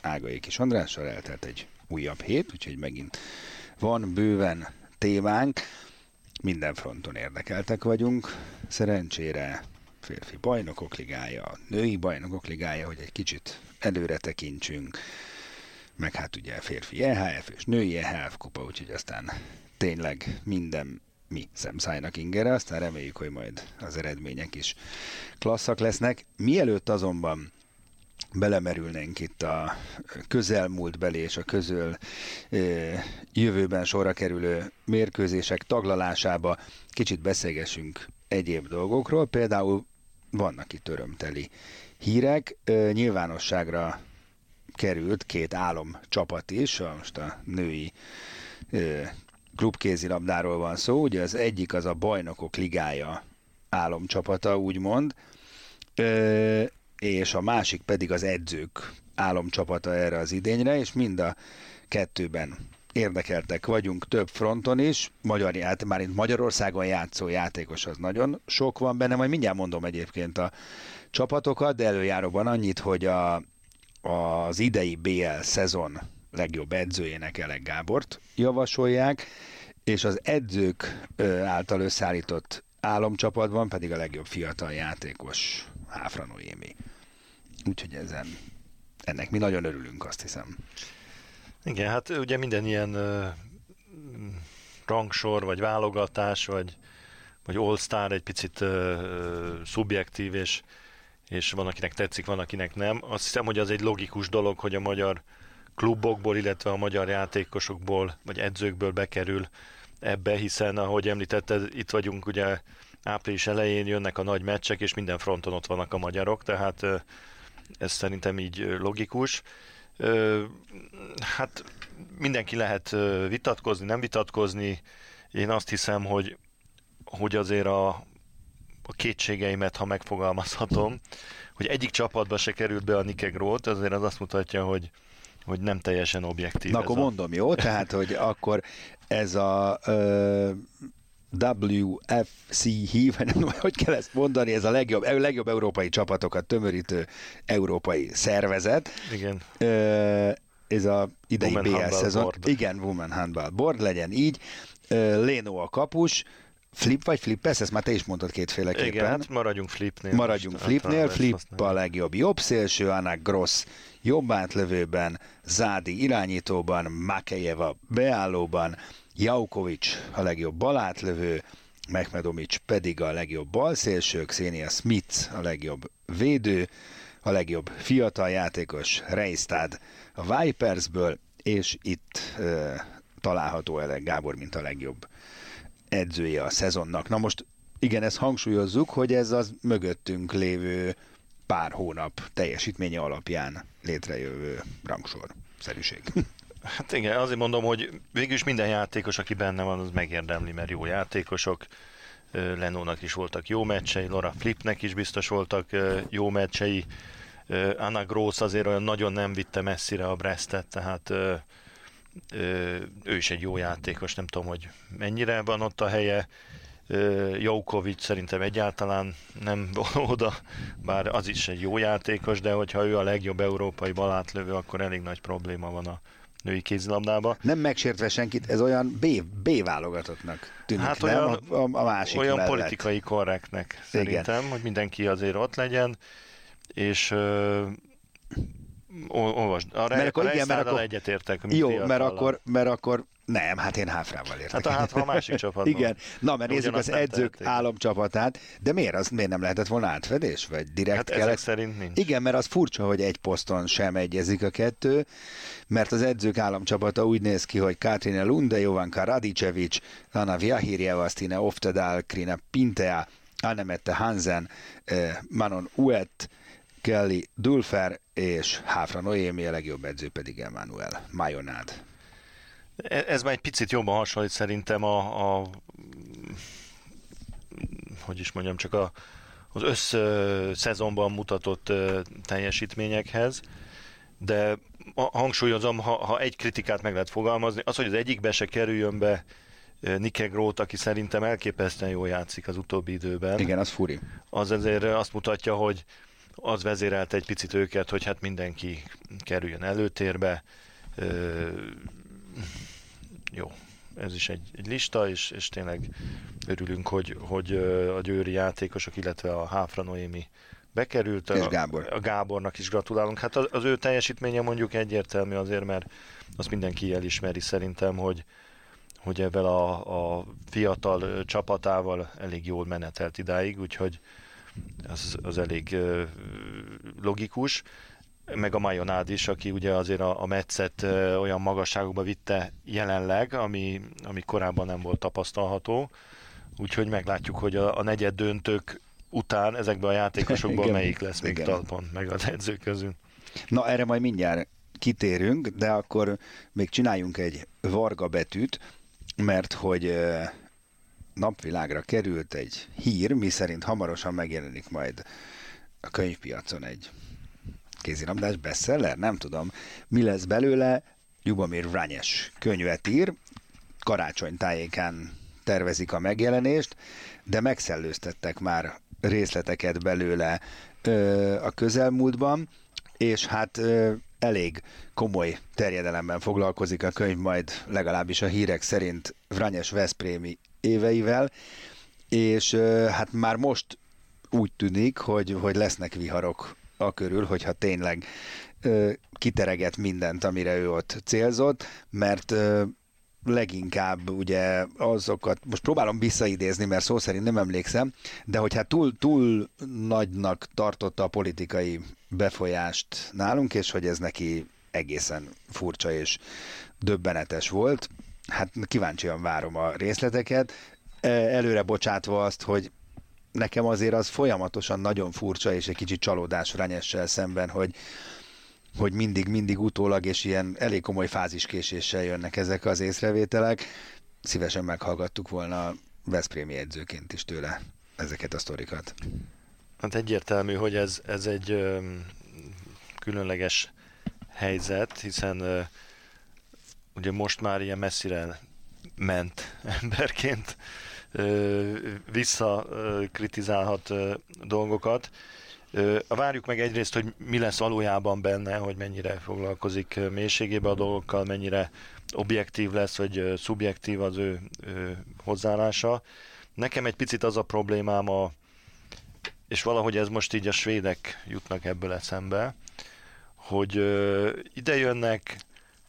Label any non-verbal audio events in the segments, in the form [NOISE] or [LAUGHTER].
Ágai Kis Andrással eltelt egy újabb hét, úgyhogy megint van bőven témánk. Minden fronton érdekeltek vagyunk. Szerencsére férfi bajnokok ligája, női bajnokok ligája, hogy egy kicsit előre tekintsünk, meg hát ugye férfi EHF és női EHF kupa, úgyhogy aztán tényleg minden mi szemszájnak ingere, aztán reméljük, hogy majd az eredmények is klasszak lesznek. Mielőtt azonban belemerülnénk itt a közelmúltbeli és a közöl jövőben sorra kerülő mérkőzések taglalásába, kicsit beszélgessünk egyéb dolgokról, például vannak itt örömteli hírek, nyilvánosságra került két álom csapat is, most a női klubkézilabdáról van szó, ugye az egyik az a bajnokok ligája álomcsapata, úgymond, és a másik pedig az edzők álomcsapata erre az idényre, és mind a kettőben érdekeltek vagyunk több fronton is. Magyar, ját, már itt Magyarországon játszó játékos az nagyon sok van benne, majd mindjárt mondom egyébként a csapatokat, de előjáróban annyit, hogy a, az idei BL szezon legjobb edzőjének Elek Gábort javasolják, és az edzők által összeállított álomcsapatban pedig a legjobb fiatal játékos Háfra Noémi. Úgyhogy ezen, ennek mi nagyon örülünk, azt hiszem. Igen, hát ugye minden ilyen uh, rangsor, vagy válogatás, vagy, vagy all-star egy picit uh, szubjektív, és, és van, akinek tetszik, van, akinek nem. Azt hiszem, hogy az egy logikus dolog, hogy a magyar klubokból, illetve a magyar játékosokból, vagy edzőkből bekerül ebbe, hiszen ahogy említetted, itt vagyunk ugye április elején jönnek a nagy meccsek, és minden fronton ott vannak a magyarok, tehát ez szerintem így logikus. Hát mindenki lehet vitatkozni, nem vitatkozni. Én azt hiszem, hogy, hogy azért a, a kétségeimet, ha megfogalmazhatom, hogy egyik csapatba se került be a Nike Grót, azért az azt mutatja, hogy, hogy nem teljesen objektív. Na akkor a... mondom, jó? Tehát, hogy akkor ez a ö, WFC hív, nem hogy kell ezt mondani, ez a legjobb, a legjobb európai csapatokat tömörítő európai szervezet. Igen. Ez a idei Women BL szezon. Board. Igen, Women Handball Board, legyen így. Léno a kapus, Flip vagy Flippes? Ezt már te is mondtad kétféleképpen. Igen, hát maradjunk Flipnél. Maradjunk most, Flipnél, általában Flip a legjobb jobb szélső, Anna Gross jobb átlövőben, Zádi irányítóban, Makejeva beállóban, Jaukovics a legjobb balátlövő, Mehmedovics pedig a legjobb balszélső, Xenia Smith a legjobb védő, a legjobb fiatal játékos, Reistad a Vipersből, és itt ö, található el Gábor, mint a legjobb edzője a szezonnak. Na most igen, ezt hangsúlyozzuk, hogy ez az mögöttünk lévő pár hónap teljesítménye alapján létrejövő rangsor szerűség. [LAUGHS] Hát igen, azért mondom, hogy végülis minden játékos, aki benne van, az megérdemli, mert jó játékosok. Lenónak is voltak jó meccsei, Laura Flipnek is biztos voltak jó meccsei. Anna Gross azért olyan nagyon nem vitte messzire a Brestet, tehát ő is egy jó játékos, nem tudom, hogy mennyire van ott a helye. Ö, Joukovic szerintem egyáltalán nem [LAUGHS] oda, bár az is egy jó játékos, de hogyha ő a legjobb európai balátlövő, akkor elég nagy probléma van a női kézilabdába. Nem megsértve senkit, ez olyan B, B válogatottnak tűnik, Hát nem? olyan- a, a, a másik Olyan mellett. politikai korrektnek szerintem, hogy mindenki azért ott legyen, és ö, olvasd. A, mert akkor, a igen, mert akkor egyetértek. Jó, mert akkor, mert akkor nem, hát én háfrával értek. Hát a hátra a másik [LAUGHS] csapat. Igen. Na, mert nézzük az edzők tehetik. álomcsapatát, de miért, az, miért nem lehetett volna átfedés? Vagy direkt hát kellett? ezek szerint nincs. Igen, mert az furcsa, hogy egy poszton sem egyezik a kettő, mert az edzők államcsapata úgy néz ki, hogy Katrina Lunde, Jovanka Radicevic, Anna Viahirjeva, Stina Oftedal, Krina Pintea, Annemette Hansen, eh, Manon Uet, Kelly Dulfer és Háfra Noémi, a legjobb edző pedig Emmanuel Majonád. E, ez már egy picit jobban hasonlít szerintem a, a hogy is mondjam, csak a, az össz szezonban mutatott teljesítményekhez, de hangsúlyozom, ha, ha egy kritikát meg lehet fogalmazni, az, hogy az egyikbe se kerüljön be Nike Groth, aki szerintem elképesztően jól játszik az utóbbi időben. Igen, az furi. Az azért azt mutatja, hogy az vezérelte egy picit őket, hogy hát mindenki kerüljön előtérbe. Jó, ez is egy, egy lista, és, és tényleg örülünk, hogy, hogy a győri játékosok, illetve a Háfra Noémi bekerült. És Gábor. A Gábornak is gratulálunk. Hát az, az ő teljesítménye mondjuk egyértelmű azért, mert azt mindenki elismeri szerintem, hogy, hogy ebben a, a fiatal csapatával elég jól menetelt idáig, úgyhogy az, az elég logikus meg a Majonád is, aki ugye azért a, a meccet olyan magasságokba vitte jelenleg, ami, ami korábban nem volt tapasztalható. Úgyhogy meglátjuk, hogy a, a negyed döntők után ezekben a játékosokban igen, melyik lesz még talpon, meg az edzők közül. Na erre majd mindjárt kitérünk, de akkor még csináljunk egy varga betűt, mert hogy napvilágra került egy hír, mi szerint hamarosan megjelenik majd a könyvpiacon egy kézilabdás bestseller, nem tudom, mi lesz belőle, Jubomir Vranyes könyvet ír, karácsony tájékán tervezik a megjelenést, de megszellőztettek már részleteket belőle ö, a közelmúltban, és hát ö, elég komoly terjedelemben foglalkozik a könyv majd legalábbis a hírek szerint Vranyes Veszprémi éveivel, és hát már most úgy tűnik, hogy, hogy lesznek viharok a körül, hogyha tényleg ö, kitereget mindent, amire ő ott célzott, mert ö, leginkább ugye azokat, most próbálom visszaidézni, mert szó szerint nem emlékszem, de hogy hát túl, túl nagynak tartotta a politikai befolyást nálunk, és hogy ez neki egészen furcsa és döbbenetes volt. Hát kíváncsian várom a részleteket, e, előre bocsátva azt, hogy nekem azért az folyamatosan nagyon furcsa, és egy kicsit csalódás Ranyessel szemben, hogy, hogy mindig, mindig utólag, és ilyen elég komoly fáziskéséssel jönnek ezek az észrevételek. Szívesen meghallgattuk volna Veszprémi edzőként is tőle ezeket a sztorikat. Hát egyértelmű, hogy ez, ez egy ö, különleges helyzet, hiszen ö, ugye most már ilyen messzire ment [LAUGHS] emberként visszakritizálhat dolgokat. Várjuk meg egyrészt, hogy mi lesz valójában benne, hogy mennyire foglalkozik mélységébe a dolgokkal, mennyire objektív lesz, vagy szubjektív az ő, hozzáállása. Nekem egy picit az a problémám, a, és valahogy ez most így a svédek jutnak ebből eszembe, hogy ide jönnek,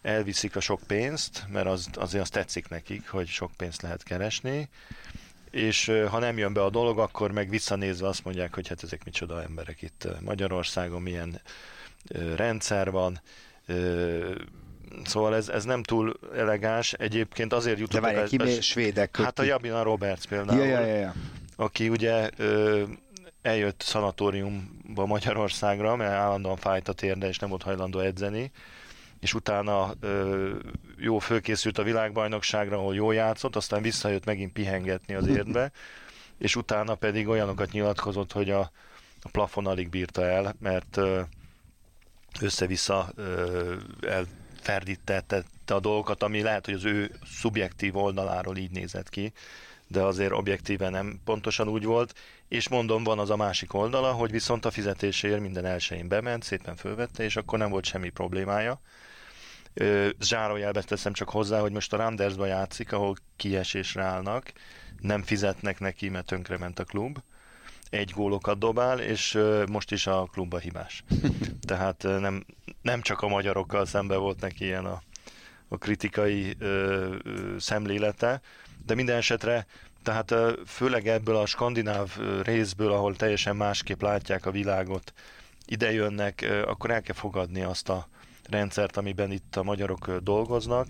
elviszik a sok pénzt, mert az, azért azt tetszik nekik, hogy sok pénzt lehet keresni, és ha nem jön be a dolog, akkor meg visszanézve azt mondják, hogy hát ezek micsoda emberek itt Magyarországon, milyen rendszer van, Szóval ez, ez nem túl elegáns. Egyébként azért jutott... De várjál, ki még svédek? Hát a Jabina Roberts például. Ja, ja, ja, ja. Aki ugye ö, eljött szanatóriumba Magyarországra, mert állandóan fájt a térde, és nem volt hajlandó edzeni és utána ö, jó fölkészült a világbajnokságra, ahol jó játszott, aztán visszajött megint pihengetni az érdbe, [LAUGHS] és utána pedig olyanokat nyilatkozott, hogy a, a plafon alig bírta el, mert ö, össze-vissza ö, elferdítette a dolgokat, ami lehet, hogy az ő szubjektív oldaláról így nézett ki, de azért objektíven nem pontosan úgy volt, és mondom, van az a másik oldala, hogy viszont a fizetésért minden elsőjén bement, szépen fölvette, és akkor nem volt semmi problémája, Zárójelbe teszem csak hozzá, hogy most a Randersba játszik, ahol kiesésre állnak, nem fizetnek neki, mert tönkrement a klub, egy gólokat dobál, és most is a klubba hibás. [LAUGHS] Tehát nem, nem csak a magyarokkal szemben volt neki ilyen a, a kritikai ö, ö, szemlélete, de minden esetre tehát főleg ebből a skandináv részből, ahol teljesen másképp látják a világot, ide jönnek, akkor el kell fogadni azt a rendszert, amiben itt a magyarok dolgoznak,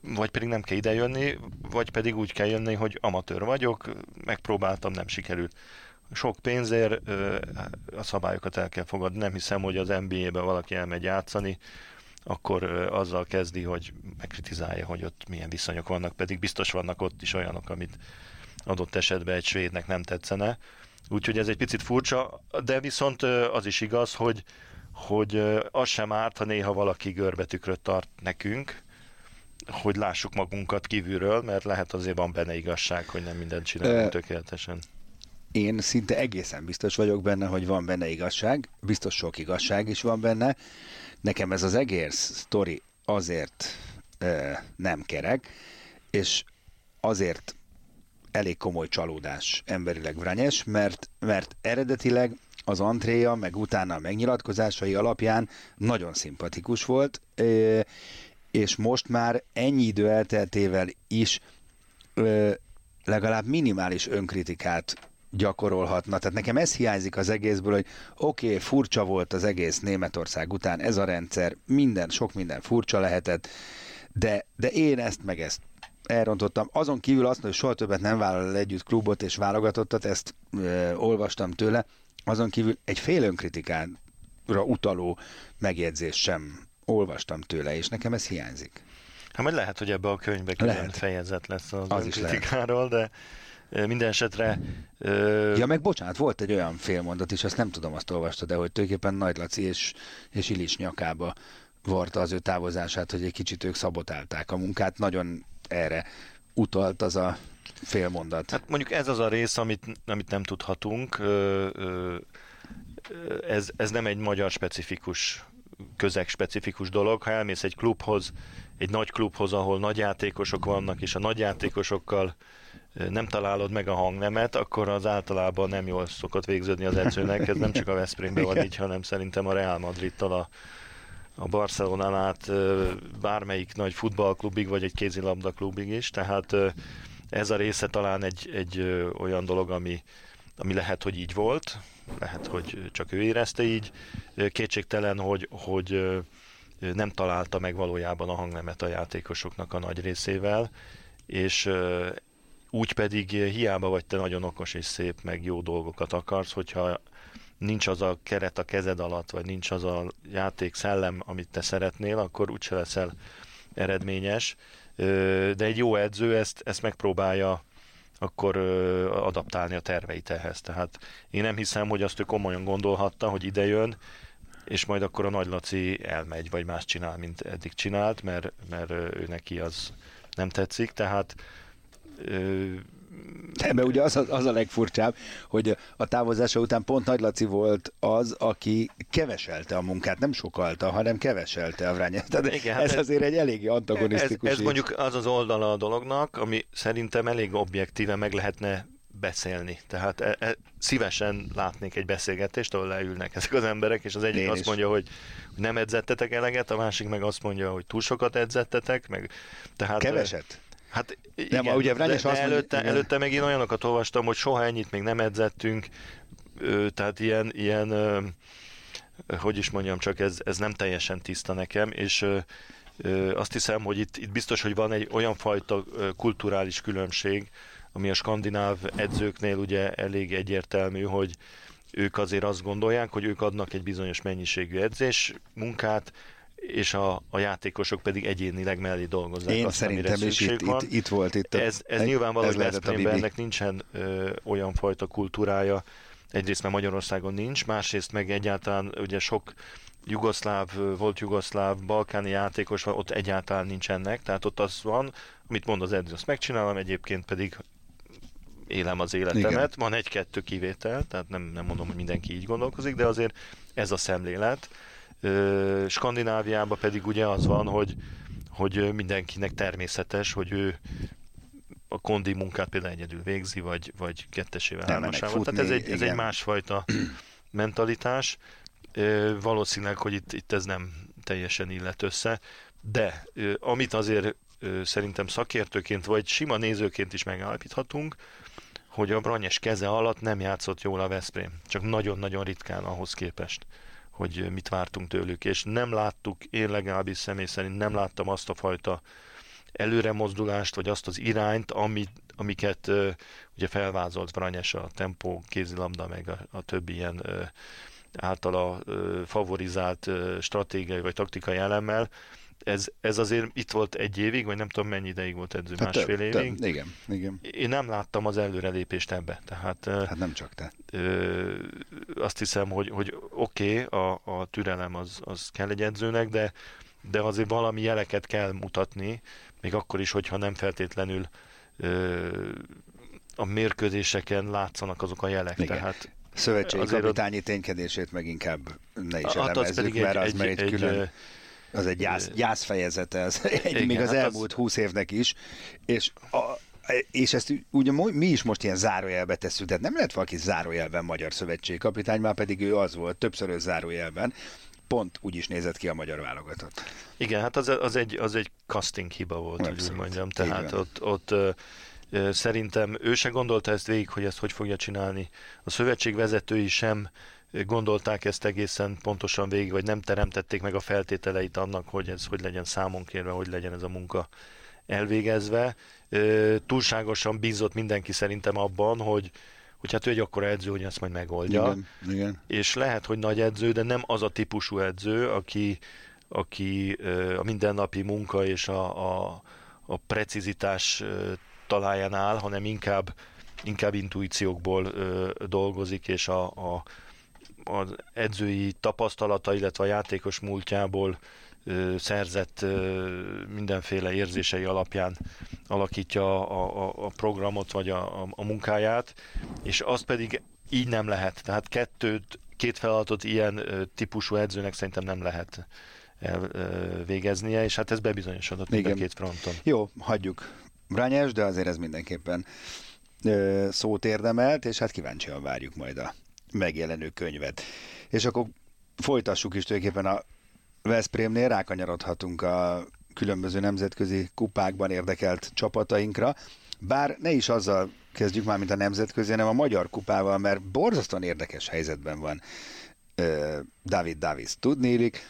vagy pedig nem kell idejönni, vagy pedig úgy kell jönni, hogy amatőr vagyok, megpróbáltam, nem sikerült. Sok pénzért a szabályokat el kell fogadni. Nem hiszem, hogy az NBA-ben valaki elmegy játszani, akkor azzal kezdi, hogy megkritizálja, hogy ott milyen viszonyok vannak, pedig biztos vannak ott is olyanok, amit adott esetben egy svédnek nem tetszene. Úgyhogy ez egy picit furcsa, de viszont az is igaz, hogy, hogy az sem árt, ha néha valaki görbetükröt tart nekünk, hogy lássuk magunkat kívülről, mert lehet azért van benne igazság, hogy nem mindent csinálunk tökéletesen. Én szinte egészen biztos vagyok benne, hogy van benne igazság, biztos sok igazság is van benne. Nekem ez az egész sztori azért e, nem kerek, és azért elég komoly csalódás emberileg Vranyes, mert, mert eredetileg az antréja, meg utána a megnyilatkozásai alapján nagyon szimpatikus volt, és most már ennyi idő elteltével is legalább minimális önkritikát gyakorolhatna. Tehát nekem ez hiányzik az egészből, hogy oké, okay, furcsa volt az egész Németország után ez a rendszer, minden, sok minden furcsa lehetett, de, de én ezt meg ezt elrontottam. Azon kívül azt, hogy soha többet nem vállal együtt klubot és válogatottat, ezt ö, olvastam tőle, azon kívül egy fél önkritikánra utaló megjegyzés sem olvastam tőle, és nekem ez hiányzik. Hát majd lehet, hogy ebbe a könyvbe külön fejezet lesz az, az önkritikáról, de minden esetre... Ö... Ja, meg bocsánat, volt egy olyan félmondat is, azt nem tudom, azt olvasta, de hogy tulajdonképpen Nagy Laci és, és Ilis nyakába varta az ő távozását, hogy egy kicsit ők szabotálták a munkát. Nagyon erre utalt az a félmondat. Hát mondjuk ez az a rész, amit, amit nem tudhatunk. Ez, ez nem egy magyar specifikus közeg specifikus dolog. Ha elmész egy klubhoz, egy nagy klubhoz, ahol nagy játékosok vannak, és a nagy játékosokkal nem találod meg a hangnemet, akkor az általában nem jól szokott végződni az edzőnek. Ez nem csak a Veszprémben van így, hanem szerintem a Real Madridtal a, a Barcelonán át bármelyik nagy futballklubig, vagy egy kézilabda klubig is. Tehát ez a része talán egy, egy olyan dolog, ami, ami lehet, hogy így volt, lehet, hogy csak ő érezte így. Kétségtelen, hogy, hogy nem találta meg valójában a hangnemet a játékosoknak a nagy részével, és úgy pedig hiába vagy te nagyon okos és szép, meg jó dolgokat akarsz, hogyha nincs az a keret a kezed alatt, vagy nincs az a játék szellem, amit te szeretnél, akkor úgyse leszel eredményes. De egy jó edző ezt, ezt megpróbálja akkor adaptálni a terveit ehhez. Tehát én nem hiszem, hogy azt ő komolyan gondolhatta, hogy ide jön, és majd akkor a Nagy Laci elmegy, vagy más csinál, mint eddig csinált, mert, mert ő neki az nem tetszik, tehát Ebben ugye az, az a legfurcsább, hogy a távozása után pont Nagy Laci volt az, aki keveselte a munkát, nem sokalta, hanem keveselte a vrányát. Tehát Igen, hát ez, ez azért egy eléggé antagonisztikus. Ez, ez mondjuk az az oldala a dolognak, ami szerintem elég objektíve meg lehetne beszélni. Tehát e, e, szívesen látnék egy beszélgetést, ahol leülnek ezek az emberek, és az egyik Én azt is. mondja, hogy nem edzettetek eleget, a másik meg azt mondja, hogy túl sokat edzettetek, meg tehát... Keveset? Hát igen, nem, ugye de, de előtte, mondja, előtte meg én olyanokat olvastam, hogy soha ennyit még nem edzettünk, tehát ilyen, ilyen hogy is mondjam, csak ez, ez nem teljesen tiszta nekem, és azt hiszem, hogy itt, itt biztos, hogy van egy olyan fajta kulturális különbség, ami a skandináv edzőknél ugye elég egyértelmű, hogy ők azért azt gondolják, hogy ők adnak egy bizonyos mennyiségű edzés munkát, és a, a játékosok pedig egyénileg mellé dolgozzák Én azt, szerintem is itt, van. Itt, itt volt itt. A, ez, ez nyilvánvaló, hogy Veszprémben ennek nincsen ö, olyan fajta kultúrája, egyrészt mert Magyarországon nincs, másrészt meg egyáltalán ugye sok jugoszláv, volt jugoszláv, balkáni játékos van, ott egyáltalán nincsenek, tehát ott az van, amit mond az edző, azt megcsinálom, egyébként pedig élem az életemet. Igen. Van egy-kettő kivétel, tehát nem, nem mondom, hogy mindenki így gondolkozik, de azért ez a szemlélet. Skandináviában pedig ugye az van, hogy, hogy mindenkinek természetes, hogy ő a kondi munkát például egyedül végzi, vagy, vagy kettesével, hármasával. Tehát ez egy, ez egy másfajta [CLEARS THROAT] mentalitás. Valószínűleg, hogy itt, itt ez nem teljesen illet össze, de amit azért szerintem szakértőként, vagy sima nézőként is megállapíthatunk, hogy a Branyes keze alatt nem játszott jól a Veszprém. Csak nagyon-nagyon ritkán ahhoz képest, hogy mit vártunk tőlük. És nem láttuk, én legalábbis személy szerint nem láttam azt a fajta előre mozdulást, vagy azt az irányt, amit, amiket uh, ugye felvázolt Branyes a tempó, kézilabda, meg a, a többi ilyen uh, általa uh, favorizált stratégiai vagy taktikai elemmel, ez, ez azért itt volt egy évig, vagy nem tudom mennyi ideig volt edző, hát másfél te, évig. Te, igen, igen. Én nem láttam az előrelépést ebbe. Tehát, hát nem csak te. Ö, azt hiszem, hogy, hogy oké, okay, a, a türelem az, az kell egy edzőnek, de, de azért valami jeleket kell mutatni, még akkor is, hogyha nem feltétlenül ö, a mérkőzéseken látszanak azok a jelek. Igen. Tehát Szövetségi kapitányi ténykedését meg inkább ne is hát elemezzük, mert az egy, egy, egy külön... Az egy gyász, gyászfejezete, az egy, Igen, még az hát elmúlt az... húsz évnek is, és a, és ezt ugye mi is most ilyen zárójelbe tesszük, tehát nem lehet valaki zárójelben magyar szövetségi kapitány, már pedig ő az volt, többszörös zárójelben, pont úgy is nézett ki a magyar válogatott. Igen, hát az, az, egy, az egy casting hiba volt, hogy úgy mondjam, tehát ott, ott Szerintem ő se gondolta ezt végig, hogy ezt hogy fogja csinálni. A szövetség vezetői sem gondolták ezt egészen pontosan végig, vagy nem teremtették meg a feltételeit annak, hogy ez hogy legyen számon kérve, hogy legyen ez a munka elvégezve. Túlságosan bízott mindenki szerintem abban, hogy, hogy hát ő egy akkora edző, hogy ezt majd megoldja. Igen, igen. És lehet, hogy nagy edző, de nem az a típusú edző, aki, aki a mindennapi munka és a, a, a precizitás talaján hanem inkább, inkább intuíciókból dolgozik, és a, a, az edzői tapasztalata, illetve a játékos múltjából szerzett mindenféle érzései alapján alakítja a, a, a programot, vagy a, a, a munkáját, és azt pedig így nem lehet. Tehát kettőt, két feladatot ilyen típusú edzőnek szerintem nem lehet végeznie, és hát ez bebizonyosodott mind a két fronton. Jó, hagyjuk Branyes, de azért ez mindenképpen szót érdemelt, és hát kíváncsian várjuk majd a megjelenő könyvet. És akkor folytassuk is tulajdonképpen a Veszprémnél, rákanyarodhatunk a különböző nemzetközi kupákban érdekelt csapatainkra, bár ne is azzal kezdjük már, mint a nemzetközi, hanem a magyar kupával, mert borzasztóan érdekes helyzetben van David Davis. Tudnélik,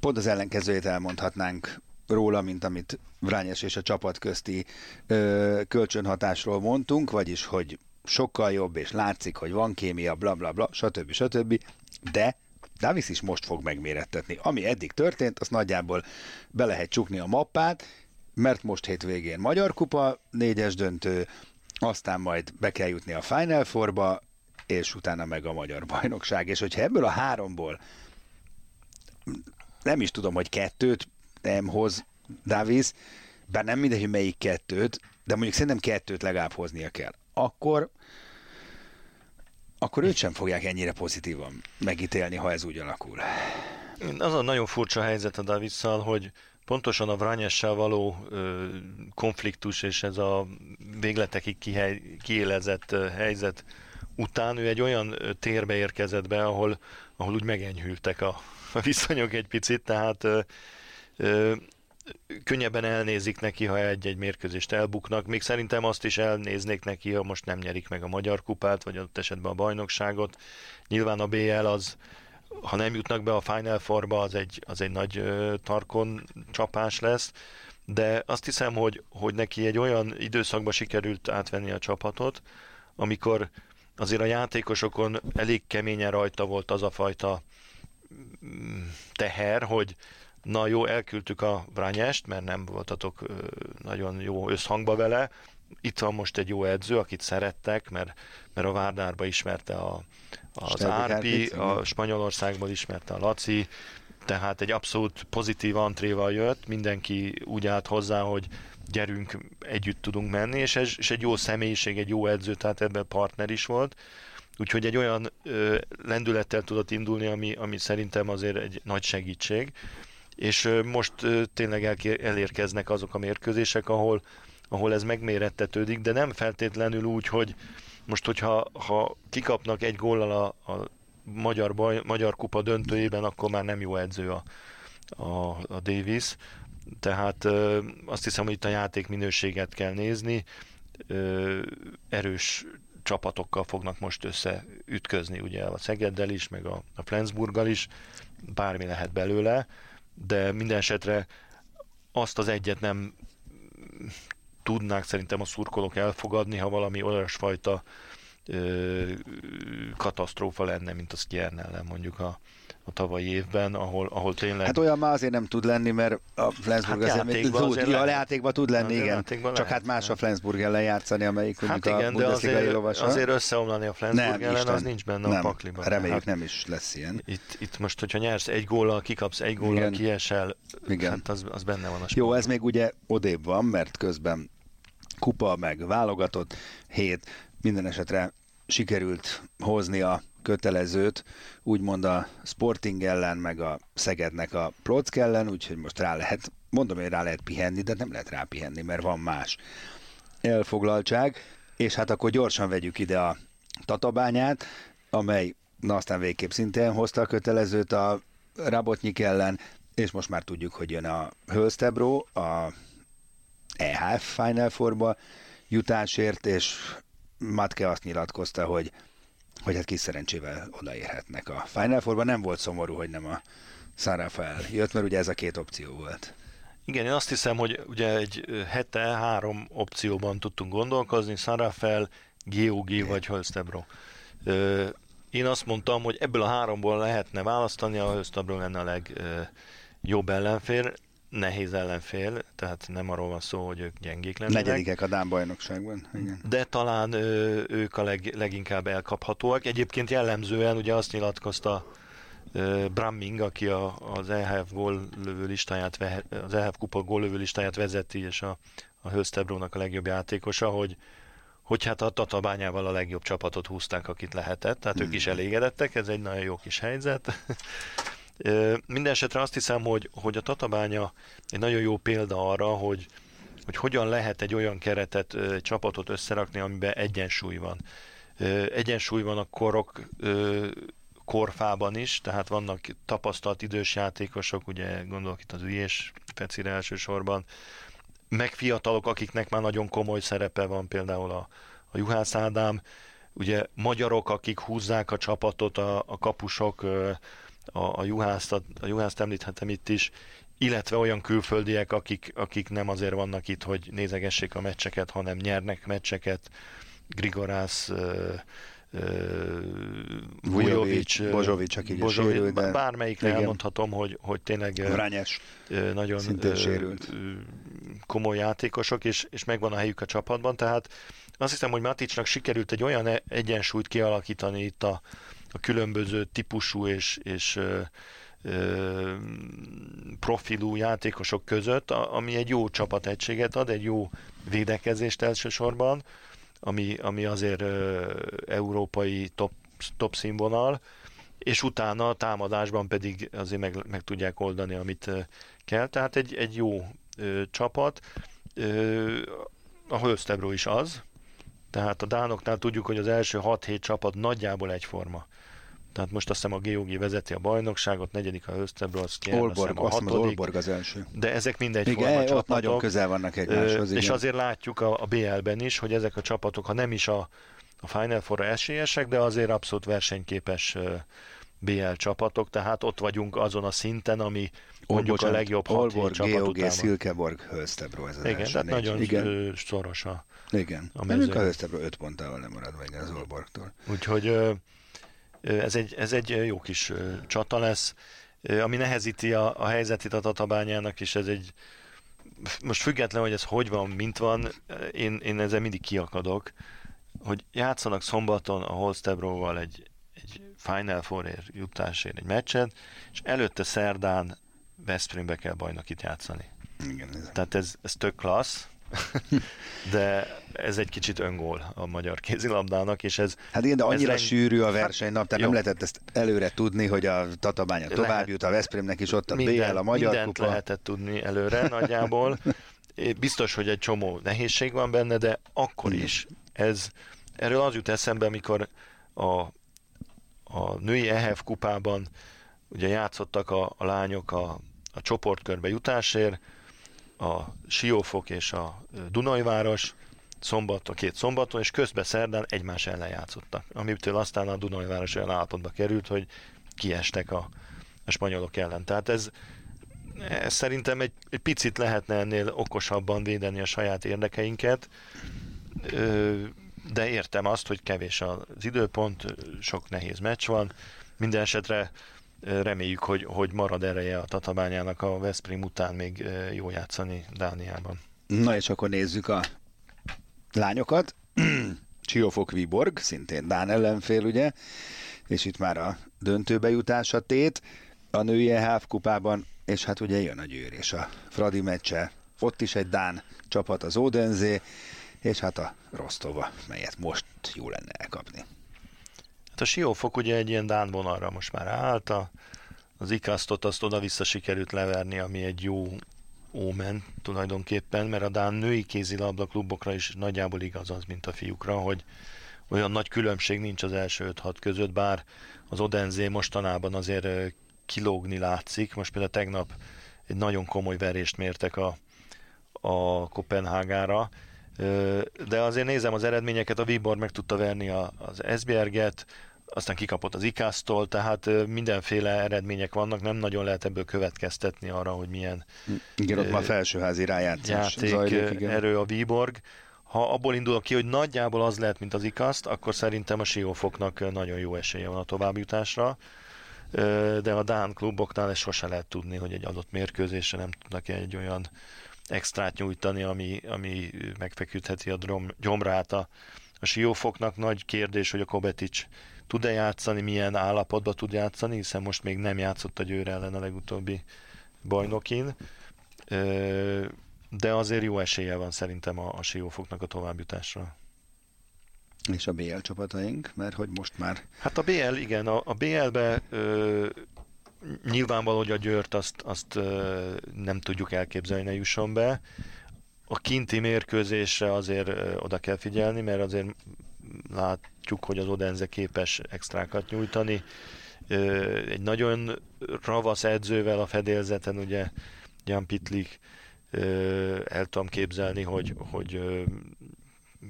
pont az ellenkezőjét elmondhatnánk róla, mint amit Vrányes és a csapat közti ö, kölcsönhatásról mondtunk, vagyis, hogy sokkal jobb, és látszik, hogy van kémia, bla bla bla, stb. stb. De Davis is most fog megmérettetni. Ami eddig történt, az nagyjából be lehet csukni a mappát, mert most hétvégén Magyar Kupa, négyes döntő, aztán majd be kell jutni a Final Fourba, és utána meg a Magyar Bajnokság. És hogyha ebből a háromból nem is tudom, hogy kettőt, nem hoz Davis, bár nem mindegy, hogy melyik kettőt, de mondjuk szerintem kettőt legalább hoznia kell. Akkor akkor őt sem fogják ennyire pozitívan megítélni, ha ez úgy alakul. Az a nagyon furcsa helyzet a Davisszal, hogy pontosan a Vranyessel való ö, konfliktus és ez a végletekig kiélezett helyzet után ő egy olyan térbe érkezett be, ahol, ahol úgy megenyhültek a, a viszonyok egy picit, tehát ö, ö, könnyebben elnézik neki, ha egy-egy mérkőzést elbuknak. Még szerintem azt is elnéznék neki, ha most nem nyerik meg a Magyar Kupát, vagy adott esetben a bajnokságot. Nyilván a BL az, ha nem jutnak be a Final Fourba, az egy, az egy nagy ö, tarkon csapás lesz, de azt hiszem, hogy, hogy neki egy olyan időszakba sikerült átvenni a csapatot, amikor azért a játékosokon elég keményen rajta volt az a fajta mm, teher, hogy na jó, elküldtük a Vrányest, mert nem voltatok nagyon jó összhangba vele, itt van most egy jó edző, akit szerettek, mert, mert a Várdárba ismerte a, az Árpi, a Spanyolországból ismerte a Laci, tehát egy abszolút pozitív antréval jött, mindenki úgy állt hozzá, hogy gyerünk, együtt tudunk menni, és, ez, és egy jó személyiség, egy jó edző, tehát ebben partner is volt. Úgyhogy egy olyan ö, lendülettel tudott indulni, ami, ami szerintem azért egy nagy segítség és most tényleg elérkeznek azok a mérkőzések, ahol, ahol ez megmérettetődik, de nem feltétlenül úgy, hogy most, hogyha ha kikapnak egy góllal a, a magyar, baj, magyar kupa döntőjében, akkor már nem jó edző a, a, a Davis. Tehát azt hiszem, hogy itt a játék minőséget kell nézni. Erős csapatokkal fognak most összeütközni, ugye a Szegeddel is, meg a, a Flensburggal is, bármi lehet belőle, de minden esetre azt az egyet nem tudnák szerintem a szurkolók elfogadni, ha valami olyasfajta ö, katasztrófa lenne, mint a Skjern ellen mondjuk a, a tavalyi évben, ahol, ahol tényleg... Hát olyan már azért nem tud lenni, mert a Flensburg hát azért, még tud, azért a játékban tud lenni, igen. Csak lehet, hát más a Flensburg ellen játszani, amelyik hát igen, a de azért, lovasa. azért összeomlani a Flensburg nem, ellen, Isten, az nincs benne nem, a pakliban. Reméljük hát, nem is lesz ilyen. Itt, itt most, hogyha nyersz egy góllal, kikapsz egy góllal, kiesel, igen. hát az, az benne van a sport. Jó, ez még ugye odébb van, mert közben kupa, meg válogatott hét, minden esetre sikerült hozni a kötelezőt, úgymond a Sporting ellen, meg a Szegednek a Plock ellen, úgyhogy most rá lehet, mondom, hogy rá lehet pihenni, de nem lehet rá pihenni, mert van más elfoglaltság, és hát akkor gyorsan vegyük ide a Tatabányát, amely na aztán végképp szintén hozta a kötelezőt a Rabotnyik ellen, és most már tudjuk, hogy jön a Hölstebro, a EHF Final Four-ba jutásért, és Matke azt nyilatkozta, hogy, hogy hát kis szerencsével odaérhetnek a Final Four-ba. Nem volt szomorú, hogy nem a San Rafael jött, mert ugye ez a két opció volt. Igen, én azt hiszem, hogy ugye egy hete három opcióban tudtunk gondolkozni, San Rafael, GOG okay. vagy Hölstebro. Én azt mondtam, hogy ebből a háromból lehetne választani, a Hölstebro lenne a legjobb ellenfér nehéz ellenfél, tehát nem arról van szó, hogy ők gyengék lennének. Negyedikek a Dán bajnokságban. Igen. De talán ö, ők a leg, leginkább elkaphatóak. Egyébként jellemzően ugye azt nyilatkozta ö, Bramming, aki a, az EHF góllövő listáját, az EHF kupa góllövő listáját vezeti, és a, a Hölstebrónak a legjobb játékosa, hogy hogy hát a Tatabányával a legjobb csapatot húzták, akit lehetett, tehát hmm. ők is elégedettek, ez egy nagyon jó kis helyzet. Minden esetre azt hiszem, hogy, hogy a Tatabánya egy nagyon jó példa arra, hogy, hogy hogyan lehet egy olyan keretet, egy csapatot összerakni, amiben egyensúly van. Egyensúly van a korok korfában is, tehát vannak tapasztalt idős játékosok, ugye gondolok itt az ügyés Fecire elsősorban, meg fiatalok, akiknek már nagyon komoly szerepe van, például a, a Juhász Ádám, ugye magyarok, akik húzzák a csapatot, a, a kapusok, a, a, juhászt, a, a juhászt említhetem itt is, illetve olyan külföldiek, akik, akik nem azért vannak itt, hogy nézegessék a meccseket, hanem nyernek meccseket. Grigorász, Vujovic, Bozsovic, aki Bozsovic, sérült, de... Bármelyikre igen. elmondhatom, hogy, hogy tényleg Rányes, nagyon sérült. komoly játékosok, és, és megvan a helyük a csapatban, tehát azt hiszem, hogy Maticsnak sikerült egy olyan e- egyensúlyt kialakítani itt a, a különböző típusú és, és profilú játékosok között, ami egy jó csapategységet ad, egy jó védekezést elsősorban, ami, ami azért európai top, top színvonal, és utána a támadásban pedig azért meg, meg tudják oldani, amit kell. Tehát egy, egy jó ö, csapat. Ö, a Hölstebro is az, tehát a Dánoknál tudjuk, hogy az első 6-7 csapat nagyjából egyforma. Tehát most azt hiszem a GOG vezeti a bajnokságot, negyedik a Ösztebro, az Olborg, a hatodik, Olborg az első. De ezek mindegy Igen, forma csapatok. nagyon közel vannak egymáshoz. És igen. azért látjuk a, a BL-ben is, hogy ezek a csapatok, ha nem is a, a Final four esélyesek, de azért abszolút versenyképes BL csapatok, tehát ott vagyunk azon a szinten, ami mondjuk a legjobb hat Olborg, csapat. Szilkeborg, Hölstebro ez az Igen, tehát nagyon igen. szoros a, Igen, a mező. a Hölstebro 5 ponttal nem marad meg az Olborgtól. Úgyhogy ez egy, ez egy jó kis csata lesz, ami nehezíti a, a helyzetét a Tatabányának, és ez egy most független, hogy ez hogy van, mint van, én, én ezzel mindig kiakadok, hogy játszanak szombaton a Holstebroval egy, egy Final four jutásért egy meccset, és előtte szerdán Veszprémbe kell bajnokit játszani. Igen, ez Tehát ez, ez tök klassz, [LAUGHS] de ez egy kicsit öngól a magyar kézilabdának, és ez... Hát igen, de annyira ez sűrű a versenynap, tehát jó. nem lehetett ezt előre tudni, hogy a Tatabánya tovább jut, a Veszprémnek is ott a minden, BL, a magyar mindent kupa. lehetett tudni előre nagyjából. Biztos, hogy egy csomó nehézség van benne, de akkor is ez, erről az jut eszembe, amikor a a női EHF kupában ugye játszottak a, a lányok a, a csoportkörbe jutásért, a Siófok és a Dunajváros, szombat, a két szombaton, és közben szerdán egymás ellen játszottak, amitől aztán a Dunajváros olyan állapotba került, hogy kiestek a, a spanyolok ellen. Tehát ez, ez szerintem egy, egy picit lehetne ennél okosabban védeni a saját érdekeinket, de értem azt, hogy kevés az időpont, sok nehéz meccs van, minden esetre reméljük, hogy, hogy marad ereje a Tatabányának a Veszprém után még jó játszani Dániában. Na és akkor nézzük a lányokat. [CLEARS THROAT] Csiófok Viborg, szintén Dán ellenfél, ugye, és itt már a döntőbe jutás a tét a női EHF kupában, és hát ugye jön a győr és a Fradi meccse. Ott is egy Dán csapat az Odenzé, és hát a Rostova, melyet most jó lenne elkapni. Hát a Siófok ugye egy ilyen Dán vonalra most már állt, a, az ikasztot azt oda-vissza sikerült leverni, ami egy jó ómen tulajdonképpen, mert a Dán női kézilabda klubokra is nagyjából igaz az, mint a fiúkra, hogy olyan nagy különbség nincs az első 5-6 között, bár az Odenzé mostanában azért kilógni látszik. Most például tegnap egy nagyon komoly verést mértek a, a Kopenhágára, de azért nézem az eredményeket, a Vibor meg tudta verni az Esbjerget, aztán kikapott az ikásztól, tehát mindenféle eredmények vannak, nem nagyon lehet ebből következtetni arra, hogy milyen igen, ott már felsőházi rájátszás játék zajlik, igen. erő a Viborg. Ha abból indulok ki, hogy nagyjából az lehet, mint az ikaszt, akkor szerintem a Siófoknak nagyon jó esélye van a továbbjutásra de a Dán kluboknál ezt sose lehet tudni, hogy egy adott mérkőzésre nem tudnak egy olyan extrát nyújtani, ami, ami megfeküdheti a gyomrát a, a siófoknak. Nagy kérdés, hogy a Kobetics tud-e játszani, milyen állapotban tud játszani, hiszen most még nem játszott a Győr ellen a legutóbbi bajnokin, de azért jó esélye van szerintem a, a siófoknak a továbbjutásra. És a BL csapataink, mert hogy most már... Hát a BL, igen, a, a BL-be ö, nyilvánvaló, hogy a Győrt azt, azt nem tudjuk elképzelni, ne jusson be. A kinti mérkőzésre azért oda kell figyelni, mert azért látjuk, hogy az Odenze képes extrákat nyújtani. Egy nagyon ravasz edzővel a fedélzeten, ugye Jan Pitlik, el tudom képzelni, hogy, hogy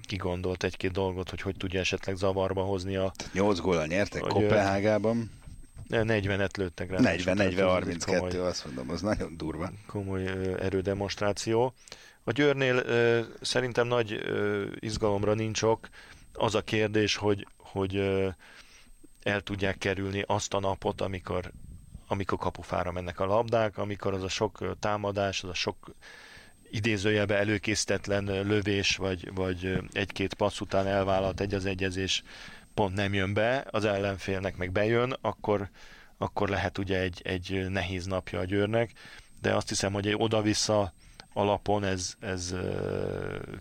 kigondolt egy-két dolgot, hogy hogy tudja esetleg zavarba hozni a... 8 góla nyertek Kopenhágában. 40-et lőttek rá. 40-40-32, azt mondom, az nagyon durva. Komoly erődemonstráció. A Győrnél szerintem nagy izgalomra nincs ok. Az a kérdés, hogy, hogy el tudják kerülni azt a napot, amikor, amikor kapufára mennek a labdák, amikor az a sok támadás, az a sok idézőjelbe előkészítetlen lövés, vagy, vagy egy-két passz után elvállalt egy az egyezés pont nem jön be, az ellenfélnek meg bejön, akkor, akkor lehet ugye egy, egy nehéz napja a győrnek, de azt hiszem, hogy egy oda-vissza alapon ez, ez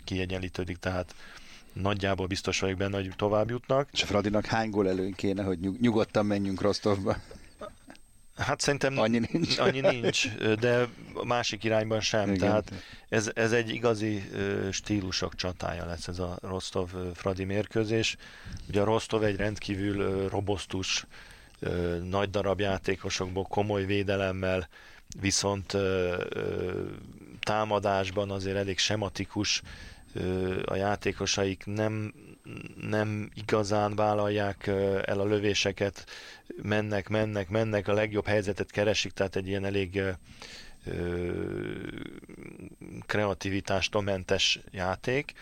kiegyenlítődik, tehát nagyjából biztos vagyok benne, hogy tovább jutnak. És Fradinak hány gól előn kéne, hogy nyugodtan menjünk Rostovba? Hát szerintem annyi nincs, [LAUGHS] annyi nincs de a másik irányban sem. Igen. Tehát ez, ez egy igazi stílusok csatája lesz ez a Rostov-Fradi mérkőzés. Ugye a Rostov egy rendkívül robosztus, nagy darab játékosokból, komoly védelemmel, viszont támadásban azért elég sematikus, a játékosaik nem, nem igazán vállalják el a lövéseket, mennek, mennek, mennek, a legjobb helyzetet keresik, tehát egy ilyen elég kreativitástól mentes játék.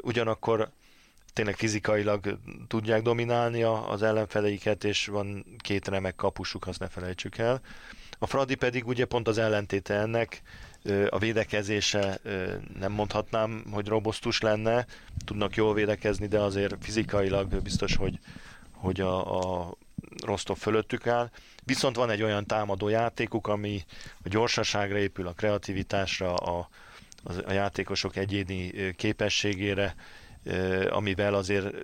Ugyanakkor tényleg fizikailag tudják dominálni az ellenfeleiket, és van két remek kapusuk, azt ne felejtsük el. A Fradi pedig ugye pont az ellentéte ennek, a védekezése nem mondhatnám, hogy robosztus lenne, tudnak jól védekezni, de azért fizikailag biztos, hogy, hogy a, a Rostov fölöttük áll. Viszont van egy olyan támadó játékuk, ami a gyorsaságra épül, a kreativitásra, a, a játékosok egyéni képességére, amivel azért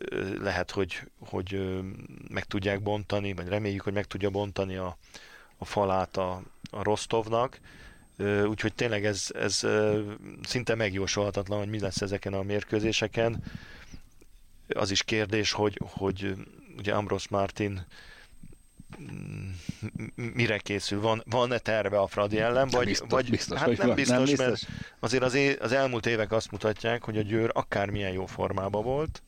lehet, hogy, hogy meg tudják bontani, vagy reméljük, hogy meg tudja bontani a, a falát a, a Rostovnak. Úgyhogy tényleg ez, ez szinte megjósolhatatlan, hogy mi lesz ezeken a mérkőzéseken. Az is kérdés, hogy, hogy ugye Ambrose Martin mire készül? Van, van-e terve a Fradi ellen? Vagy, biztos, vagy, biztos, hát nem, biztos, nem biztos, mert azért az, é, az elmúlt évek azt mutatják, hogy a Győr akármilyen jó formában volt,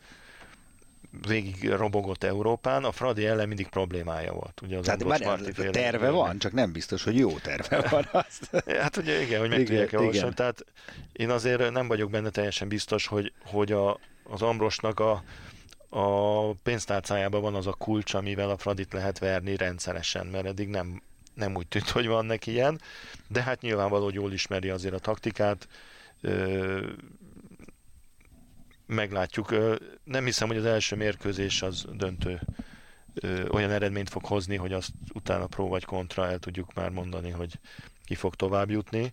végig robogott Európán, a Fradi ellen mindig problémája volt. Ugye az Tehát már a terve van, csak nem biztos, hogy jó terve van. [LAUGHS] Azt. hát ugye igen, hogy meg tudják olvasni. Tehát én azért nem vagyok benne teljesen biztos, hogy, hogy a, az Ambrosnak a, a pénztárcájában van az a kulcs, amivel a Fradit lehet verni rendszeresen, mert eddig nem, nem úgy tűnt, hogy van neki ilyen, de hát nyilvánvaló, hogy jól ismeri azért a taktikát, meglátjuk. Nem hiszem, hogy az első mérkőzés az döntő olyan eredményt fog hozni, hogy azt utána pró vagy kontra el tudjuk már mondani, hogy ki fog tovább jutni.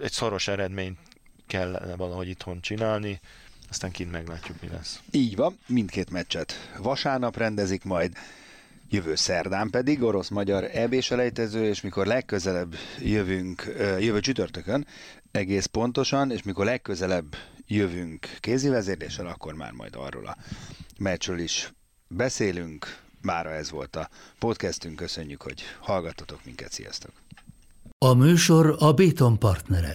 Egy szoros eredményt kell valahogy itthon csinálni, aztán kint meglátjuk, mi lesz. Így van, mindkét meccset vasárnap rendezik majd, jövő szerdán pedig orosz-magyar eb elejtező, és mikor legközelebb jövünk, jövő csütörtökön, egész pontosan, és mikor legközelebb jövünk kézivezérléssel, akkor már majd arról a meccsről is beszélünk. Mára ez volt a podcastünk, köszönjük, hogy hallgattatok minket, sziasztok! A műsor a Béton partnere.